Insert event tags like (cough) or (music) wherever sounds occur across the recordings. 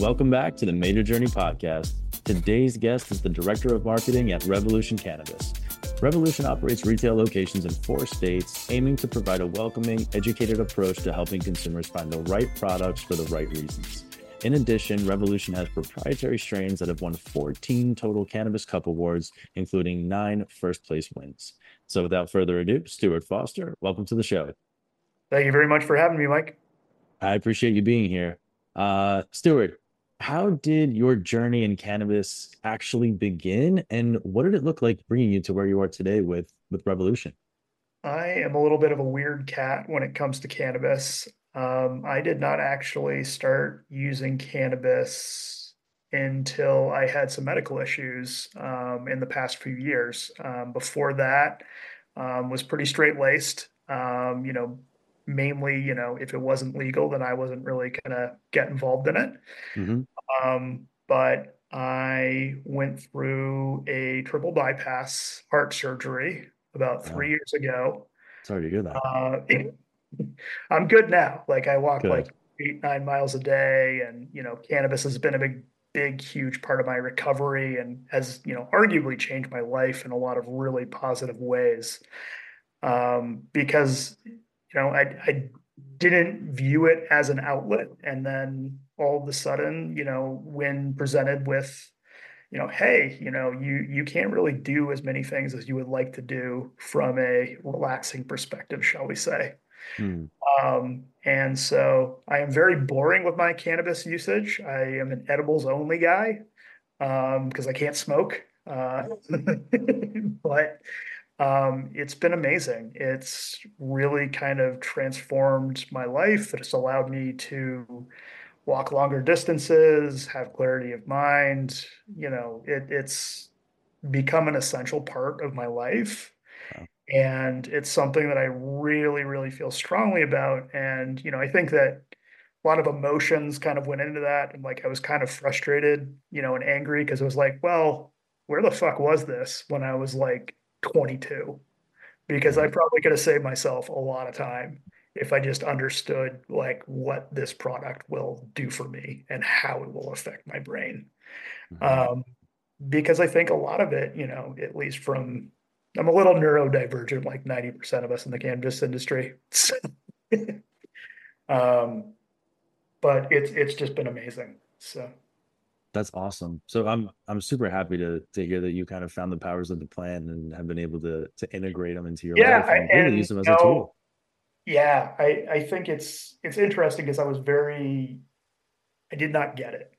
Welcome back to the Major Journey podcast. Today's guest is the Director of Marketing at Revolution Cannabis. Revolution operates retail locations in four states, aiming to provide a welcoming, educated approach to helping consumers find the right products for the right reasons. In addition, Revolution has proprietary strains that have won 14 total Cannabis Cup awards, including nine first place wins. So, without further ado, Stuart Foster, welcome to the show. Thank you very much for having me, Mike. I appreciate you being here. Uh, Stuart, how did your journey in cannabis actually begin, and what did it look like bringing you to where you are today with with Revolution? I am a little bit of a weird cat when it comes to cannabis. Um, I did not actually start using cannabis until I had some medical issues um, in the past few years. Um, before that, um, was pretty straight laced. Um, you know, mainly, you know, if it wasn't legal, then I wasn't really gonna get involved in it. Mm-hmm. Um, but I went through a triple bypass heart surgery about three years ago. Sorry to hear that. Uh, I'm good now. Like I walk good. like eight, nine miles a day, and you know, cannabis has been a big, big, huge part of my recovery, and has you know, arguably changed my life in a lot of really positive ways. Um, because you know, I, I didn't view it as an outlet. And then all of a sudden, you know, when presented with, you know, hey, you know, you you can't really do as many things as you would like to do from a relaxing perspective, shall we say. Hmm. Um, and so I am very boring with my cannabis usage. I am an edibles only guy because um, I can't smoke. Uh, (laughs) but um, it's been amazing. It's really kind of transformed my life. It's allowed me to walk longer distances, have clarity of mind. You know, it, it's become an essential part of my life. Wow. And it's something that I really, really feel strongly about. And, you know, I think that a lot of emotions kind of went into that. And like I was kind of frustrated, you know, and angry because it was like, well, where the fuck was this when I was like 22 because I probably could have saved myself a lot of time if I just understood like what this product will do for me and how it will affect my brain. Mm-hmm. Um, because I think a lot of it, you know, at least from I'm a little neurodivergent, like 90% of us in the cannabis industry. (laughs) um, but it's it's just been amazing. So that's awesome. So I'm I'm super happy to to hear that you kind of found the powers of the plan and have been able to to integrate them into your yeah, life and, and really use them as a tool. Yeah, I I think it's it's interesting because I was very I did not get it.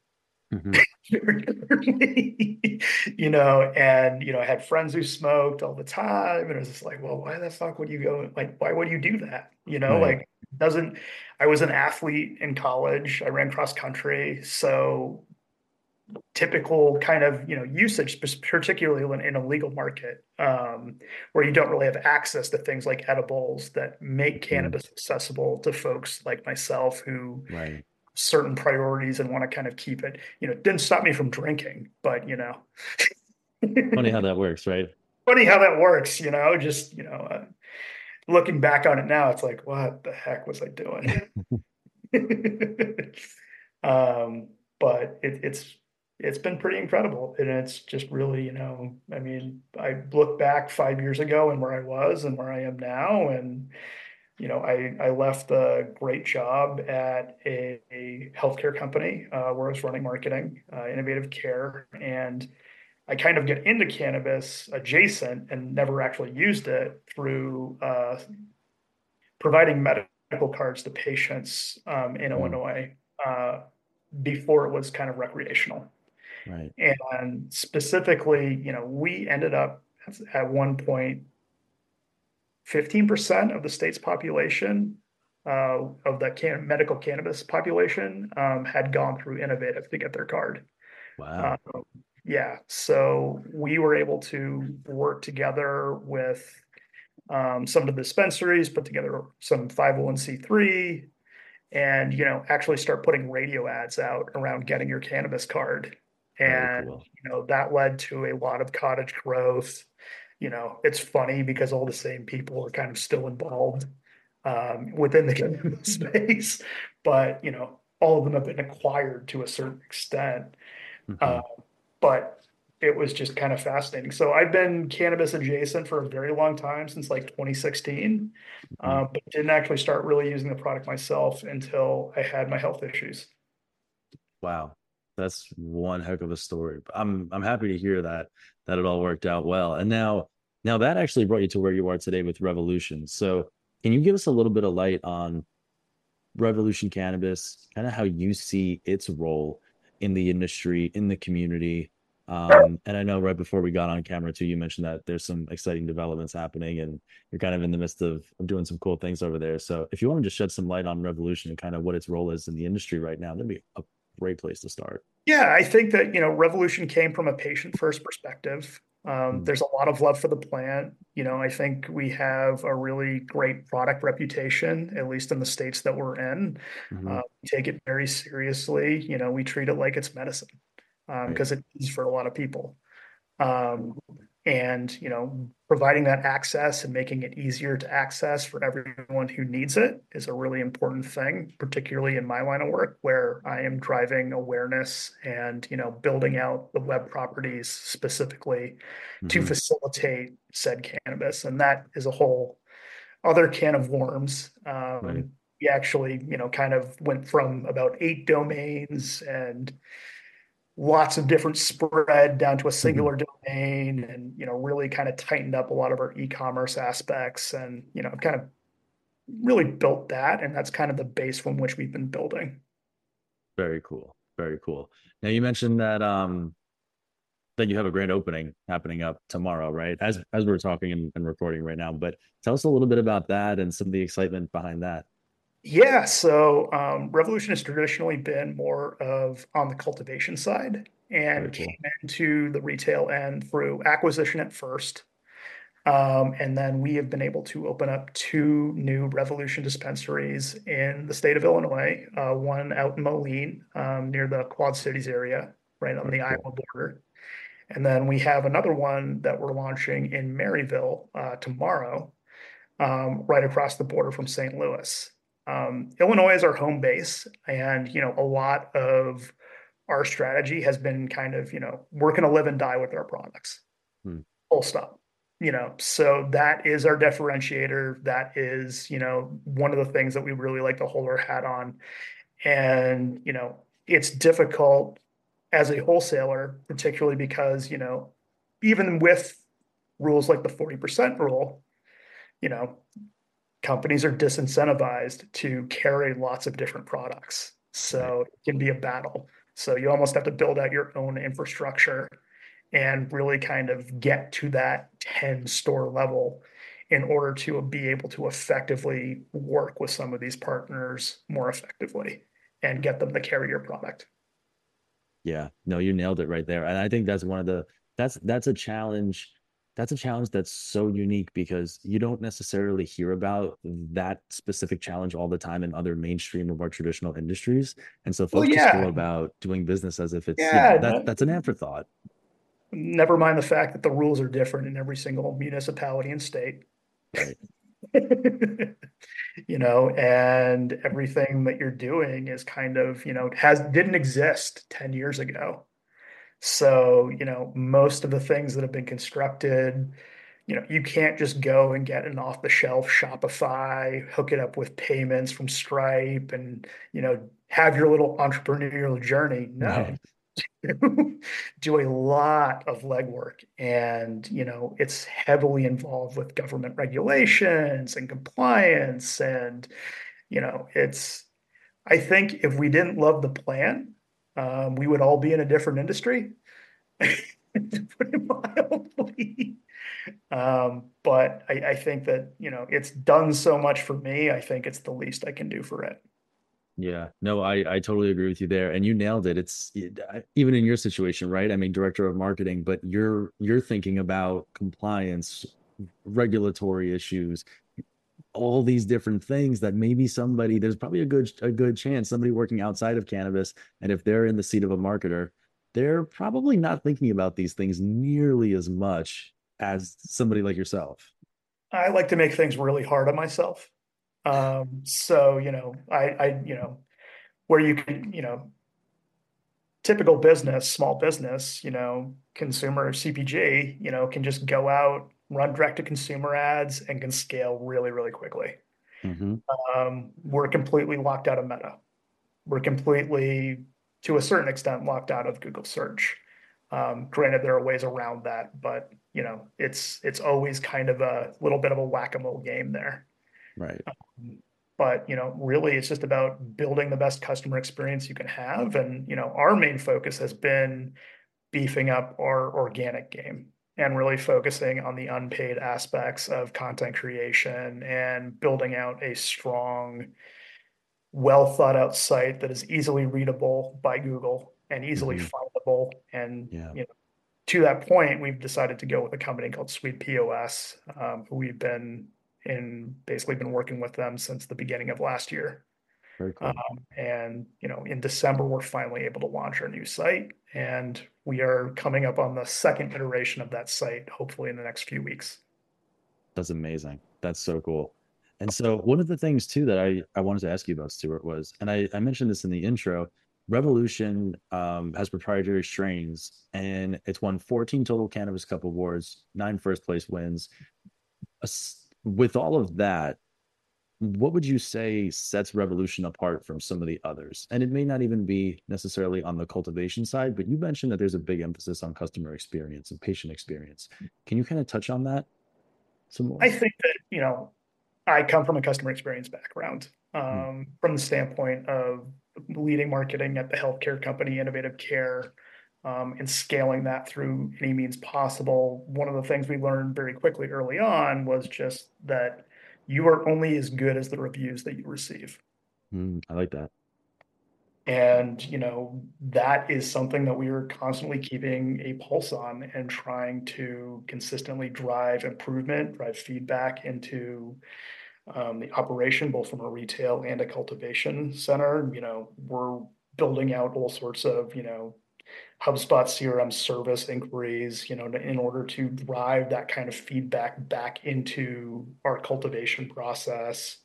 Mm-hmm. (laughs) you know, and you know, I had friends who smoked all the time, and it was just like, well, why the fuck would you go? Like, why would you do that? You know, right. like doesn't. I was an athlete in college. I ran cross country, so typical kind of you know usage, particularly in a legal market um, where you don't really have access to things like edibles that make mm-hmm. cannabis mm. accessible to folks like myself who right. certain priorities and want to kind of keep it. You know, it didn't stop me from drinking, but you know, funny how (laughs) that works, right? Funny how that works. You know, just you know, uh, looking back on it now, it's like, what the heck was I doing? (laughs) (laughs) um, but it, it's it's been pretty incredible. And it's just really, you know, I mean, I look back five years ago and where I was and where I am now. And, you know, I, I left a great job at a, a healthcare company uh, where I was running marketing, uh, innovative care. And I kind of get into cannabis adjacent and never actually used it through uh, providing medical cards to patients um, in mm. Illinois uh, before it was kind of recreational. Right. And specifically, you know, we ended up at one point, 15% of the state's population uh, of the can- medical cannabis population um, had gone through Innovative to get their card. Wow. Uh, yeah. So we were able to work together with um, some of the dispensaries, put together some 501c3, and you know actually start putting radio ads out around getting your cannabis card and cool. you know that led to a lot of cottage growth you know it's funny because all the same people are kind of still involved um, within the (laughs) cannabis space but you know all of them have been acquired to a certain extent. Mm-hmm. Uh, but it was just kind of fascinating. So I've been cannabis adjacent for a very long time, since like 2016, mm-hmm. uh, but didn't actually start really using the product myself until I had my health issues. Wow, that's one heck of a story. I'm I'm happy to hear that that it all worked out well. And now now that actually brought you to where you are today with Revolution. So can you give us a little bit of light on Revolution Cannabis, kind of how you see its role in the industry, in the community? Um, and I know right before we got on camera too, you mentioned that there's some exciting developments happening and you're kind of in the midst of, of doing some cool things over there. So if you want to just shed some light on Revolution and kind of what its role is in the industry right now, that'd be a great place to start. Yeah, I think that, you know, Revolution came from a patient first perspective. Um, mm-hmm. There's a lot of love for the plant. You know, I think we have a really great product reputation, at least in the states that we're in. Mm-hmm. Uh, we take it very seriously. You know, we treat it like it's medicine because um, right. it is for a lot of people. Um, and you know, providing that access and making it easier to access for everyone who needs it is a really important thing, particularly in my line of work where I am driving awareness and you know building out the web properties specifically mm-hmm. to facilitate said cannabis, and that is a whole other can of worms. Um, right. We actually, you know, kind of went from about eight domains and lots of different spread down to a mm-hmm. singular mm-hmm. domain and you know really kind of tightened up a lot of our e-commerce aspects. And you know kind of really built that and that's kind of the base from which we've been building. Very cool. Very cool. Now you mentioned that um that you have a grand opening happening up tomorrow right? As as we're talking and, and recording right now but tell us a little bit about that and some of the excitement behind that yeah, so um, Revolution has traditionally been more of on the cultivation side and cool. came into the retail end through acquisition at first. Um, and then we have been able to open up two new Revolution dispensaries in the state of Illinois, uh, one out in Moline um, near the Quad Cities area, right on the. Iowa border. And then we have another one that we're launching in Maryville uh, tomorrow, um, right across the border from St. Louis. Um, Illinois is our home base, and you know a lot of our strategy has been kind of you know we're going to live and die with our products. Hmm. Full stop. You know, so that is our differentiator. That is you know one of the things that we really like to hold our hat on, and you know it's difficult as a wholesaler, particularly because you know even with rules like the forty percent rule, you know companies are disincentivized to carry lots of different products. So it can be a battle. So you almost have to build out your own infrastructure and really kind of get to that 10 store level in order to be able to effectively work with some of these partners more effectively and get them to carry your product. Yeah, no, you nailed it right there. And I think that's one of the that's that's a challenge that's a challenge that's so unique because you don't necessarily hear about that specific challenge all the time in other mainstream of our traditional industries. And so folks well, yeah. just go about doing business as if it's yeah, you know, that, that's an afterthought. Never mind the fact that the rules are different in every single municipality and state. Right. (laughs) you know, and everything that you're doing is kind of, you know, has didn't exist 10 years ago. So, you know, most of the things that have been constructed, you know, you can't just go and get an off the shelf Shopify, hook it up with payments from Stripe and, you know, have your little entrepreneurial journey. No. Right. (laughs) do a lot of legwork and you know it's heavily involved with government regulations and compliance and you know it's i think if we didn't love the plan um, we would all be in a different industry, (laughs) to put it mildly. Um, but I, I think that you know it's done so much for me. I think it's the least I can do for it. Yeah, no, I I totally agree with you there, and you nailed it. It's even in your situation, right? I mean, director of marketing, but you're you're thinking about compliance, regulatory issues, all these different things that maybe somebody there's probably a good a good chance somebody working outside of cannabis and if they're in the seat of a marketer they're probably not thinking about these things nearly as much as somebody like yourself. I like to make things really hard on myself. Um, so you know i i you know where you can, you know, typical business, small business, you know, consumer CPG, you know, can just go out, run direct to consumer ads and can scale really, really quickly. Mm-hmm. Um, we're completely locked out of Meta. We're completely, to a certain extent, locked out of Google search. Um, granted, there are ways around that, but you know, it's it's always kind of a little bit of a whack-a-mole game there. Right. Um, but you know, really, it's just about building the best customer experience you can have, and you know, our main focus has been beefing up our organic game and really focusing on the unpaid aspects of content creation and building out a strong, well thought out site that is easily readable by Google and easily mm-hmm. findable. And yeah. you know, to that point, we've decided to go with a company called Sweed POS, um, who we've been in basically been working with them since the beginning of last year. Very cool. Um, and you know, in December, we're finally able to launch our new site, and we are coming up on the second iteration of that site, hopefully in the next few weeks. That's amazing. That's so cool. And so one of the things too that I, I wanted to ask you about, Stuart, was, and I, I mentioned this in the intro, Revolution um, has proprietary strains and it's won 14 total Cannabis Cup awards, nine first place wins. With all of that, what would you say sets Revolution apart from some of the others? And it may not even be necessarily on the cultivation side, but you mentioned that there's a big emphasis on customer experience and patient experience. Can you kind of touch on that some more? I think that, you know, I come from a customer experience background hmm. um, hmm. from the standpoint of leading marketing at the healthcare company, Innovative Care, um, and scaling that through any means possible. One of the things we learned very quickly early on was just that you are only as good as the reviews that you receive. Mm, I like that. And, you know, that is something that we are constantly keeping a pulse on and trying to consistently drive improvement, drive feedback into um, the operation, both from a retail and a cultivation center. You know, we're building out all sorts of, you know, HubSpot CRM service inquiries, you know, in order to drive that kind of feedback back into our cultivation process.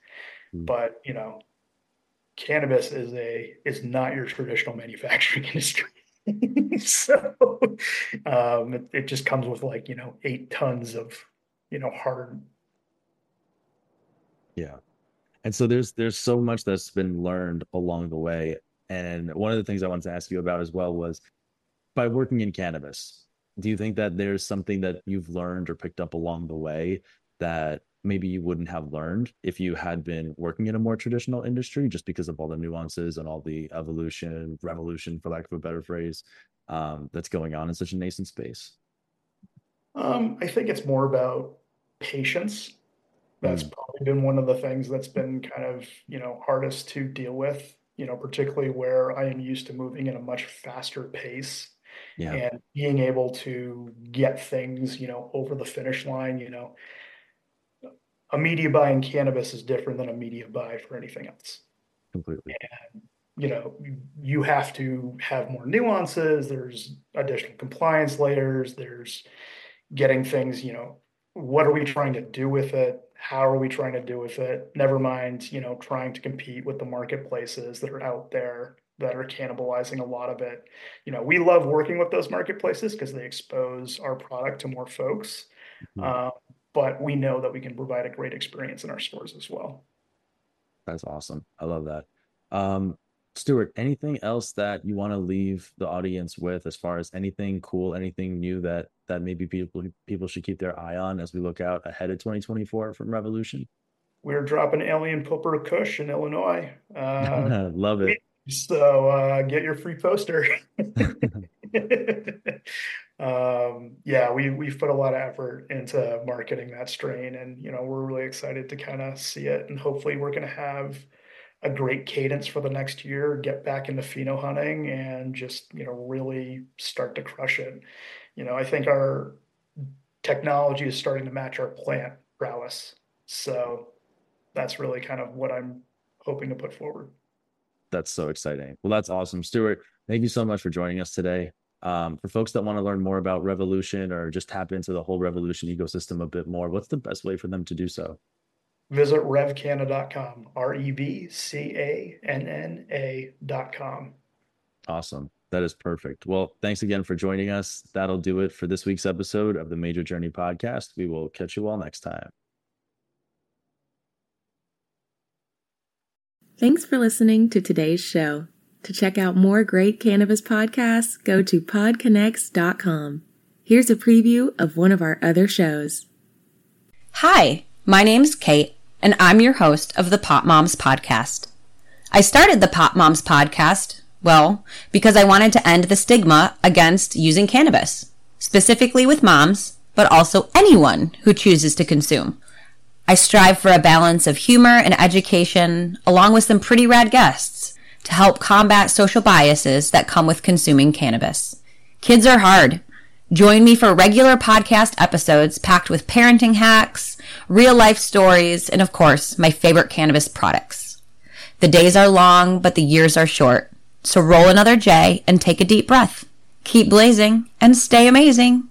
Mm. But, you know, cannabis is a is not your traditional manufacturing (laughs) industry. so um, it, it just comes with like, you know, eight tons of, you know, hard yeah. And so there's there's so much that's been learned along the way. And one of the things I wanted to ask you about as well was by working in cannabis, do you think that there's something that you've learned or picked up along the way that maybe you wouldn't have learned if you had been working in a more traditional industry just because of all the nuances and all the evolution revolution for lack of a better phrase um, that's going on in such a nascent space? Um, i think it's more about patience. That's mm. probably been one of the things that's been kind of you know hardest to deal with you know particularly where i am used to moving at a much faster pace yeah. and being able to get things you know over the finish line you know. A media buy in cannabis is different than a media buy for anything else. Completely. And you know you have to have more nuances. There's additional compliance layers. There's getting things you know what are we trying to do with it how are we trying to do with it never mind you know trying to compete with the marketplaces that are out there that are cannibalizing a lot of it. You know, we love working with those marketplaces because they expose our product to more folks. Mm-hmm. Uh, but we know that we can provide a great experience in our stores as well. That's awesome. I love that. Um, Stuart, anything else that you want to leave the audience with as far as anything cool, anything new that that maybe people people should keep their eye on as we look out ahead of 2024 from Revolution? We're dropping Alien Pulper Kush in Illinois. Uh, (laughs) Love it. So uh, get your free poster. (laughs) um, yeah, we we've put a lot of effort into marketing that strain, and you know we're really excited to kind of see it, and hopefully we're going to have a great cadence for the next year. Get back into pheno hunting and just you know really start to crush it. You know, I think our technology is starting to match our plant prowess, so that's really kind of what I'm hoping to put forward that's so exciting. Well, that's awesome, Stuart. Thank you so much for joining us today. Um, for folks that want to learn more about Revolution or just tap into the whole Revolution ecosystem a bit more, what's the best way for them to do so? Visit revcanna.com, R E V C A N N A.com. Awesome. That is perfect. Well, thanks again for joining us. That'll do it for this week's episode of the Major Journey podcast. We will catch you all next time. Thanks for listening to today's show. To check out more great cannabis podcasts, go to podconnects.com. Here's a preview of one of our other shows. Hi, my name's Kate, and I'm your host of the Pot Moms podcast. I started the Pot Moms podcast well, because I wanted to end the stigma against using cannabis, specifically with moms, but also anyone who chooses to consume. I strive for a balance of humor and education, along with some pretty rad guests, to help combat social biases that come with consuming cannabis. Kids are hard. Join me for regular podcast episodes packed with parenting hacks, real life stories, and of course, my favorite cannabis products. The days are long, but the years are short. So roll another J and take a deep breath. Keep blazing and stay amazing.